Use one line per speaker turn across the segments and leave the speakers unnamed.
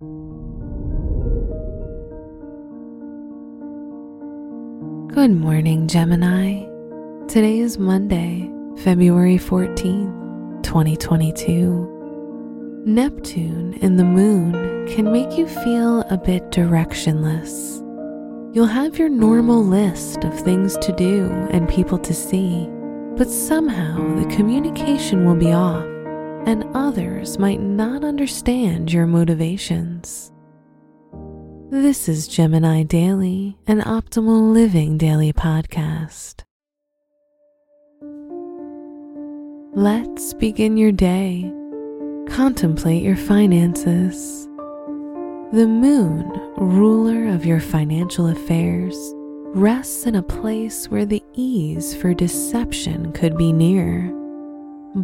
Good morning, Gemini. Today is Monday, February 14th, 2022. Neptune and the moon can make you feel a bit directionless. You'll have your normal list of things to do and people to see, but somehow the communication will be off and others might not understand your motivations. This is Gemini Daily, an optimal living daily podcast. Let's begin your day. Contemplate your finances. The moon, ruler of your financial affairs, rests in a place where the ease for deception could be near.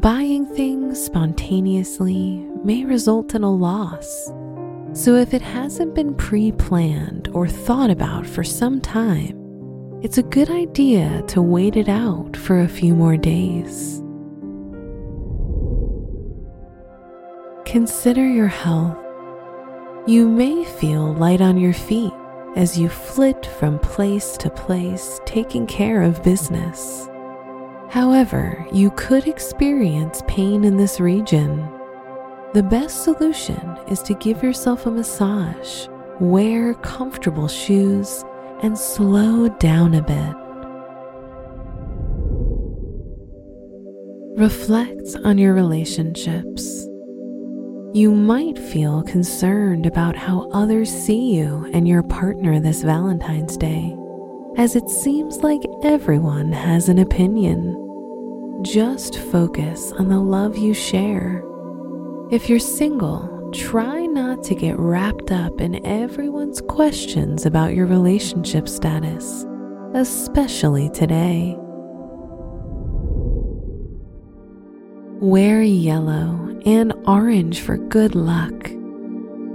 Buying things spontaneously may result in a loss so, if it hasn't been pre planned or thought about for some time, it's a good idea to wait it out for a few more days. Consider your health. You may feel light on your feet as you flit from place to place taking care of business. However, you could experience pain in this region the best solution is to give yourself a massage, wear comfortable shoes, and slow down a bit. Reflect on your relationships. You might feel concerned about how others see you and your partner this Valentine's Day, as it seems like everyone has an opinion. Just focus on the love you share if you're single, try not to get wrapped up in everyone's questions about your relationship status, especially today. Wear yellow and orange for good luck.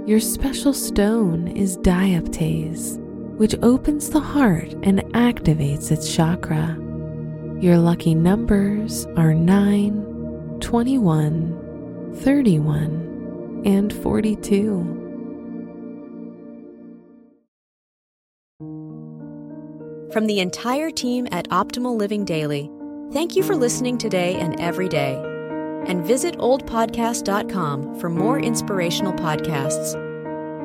Your special stone is dioptase, which opens the heart and activates its chakra. Your lucky numbers are 9, 21, 31, and 42.
From the entire team at Optimal Living Daily, thank you for listening today and every day. And visit oldpodcast.com for more inspirational podcasts.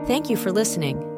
Thank you for listening.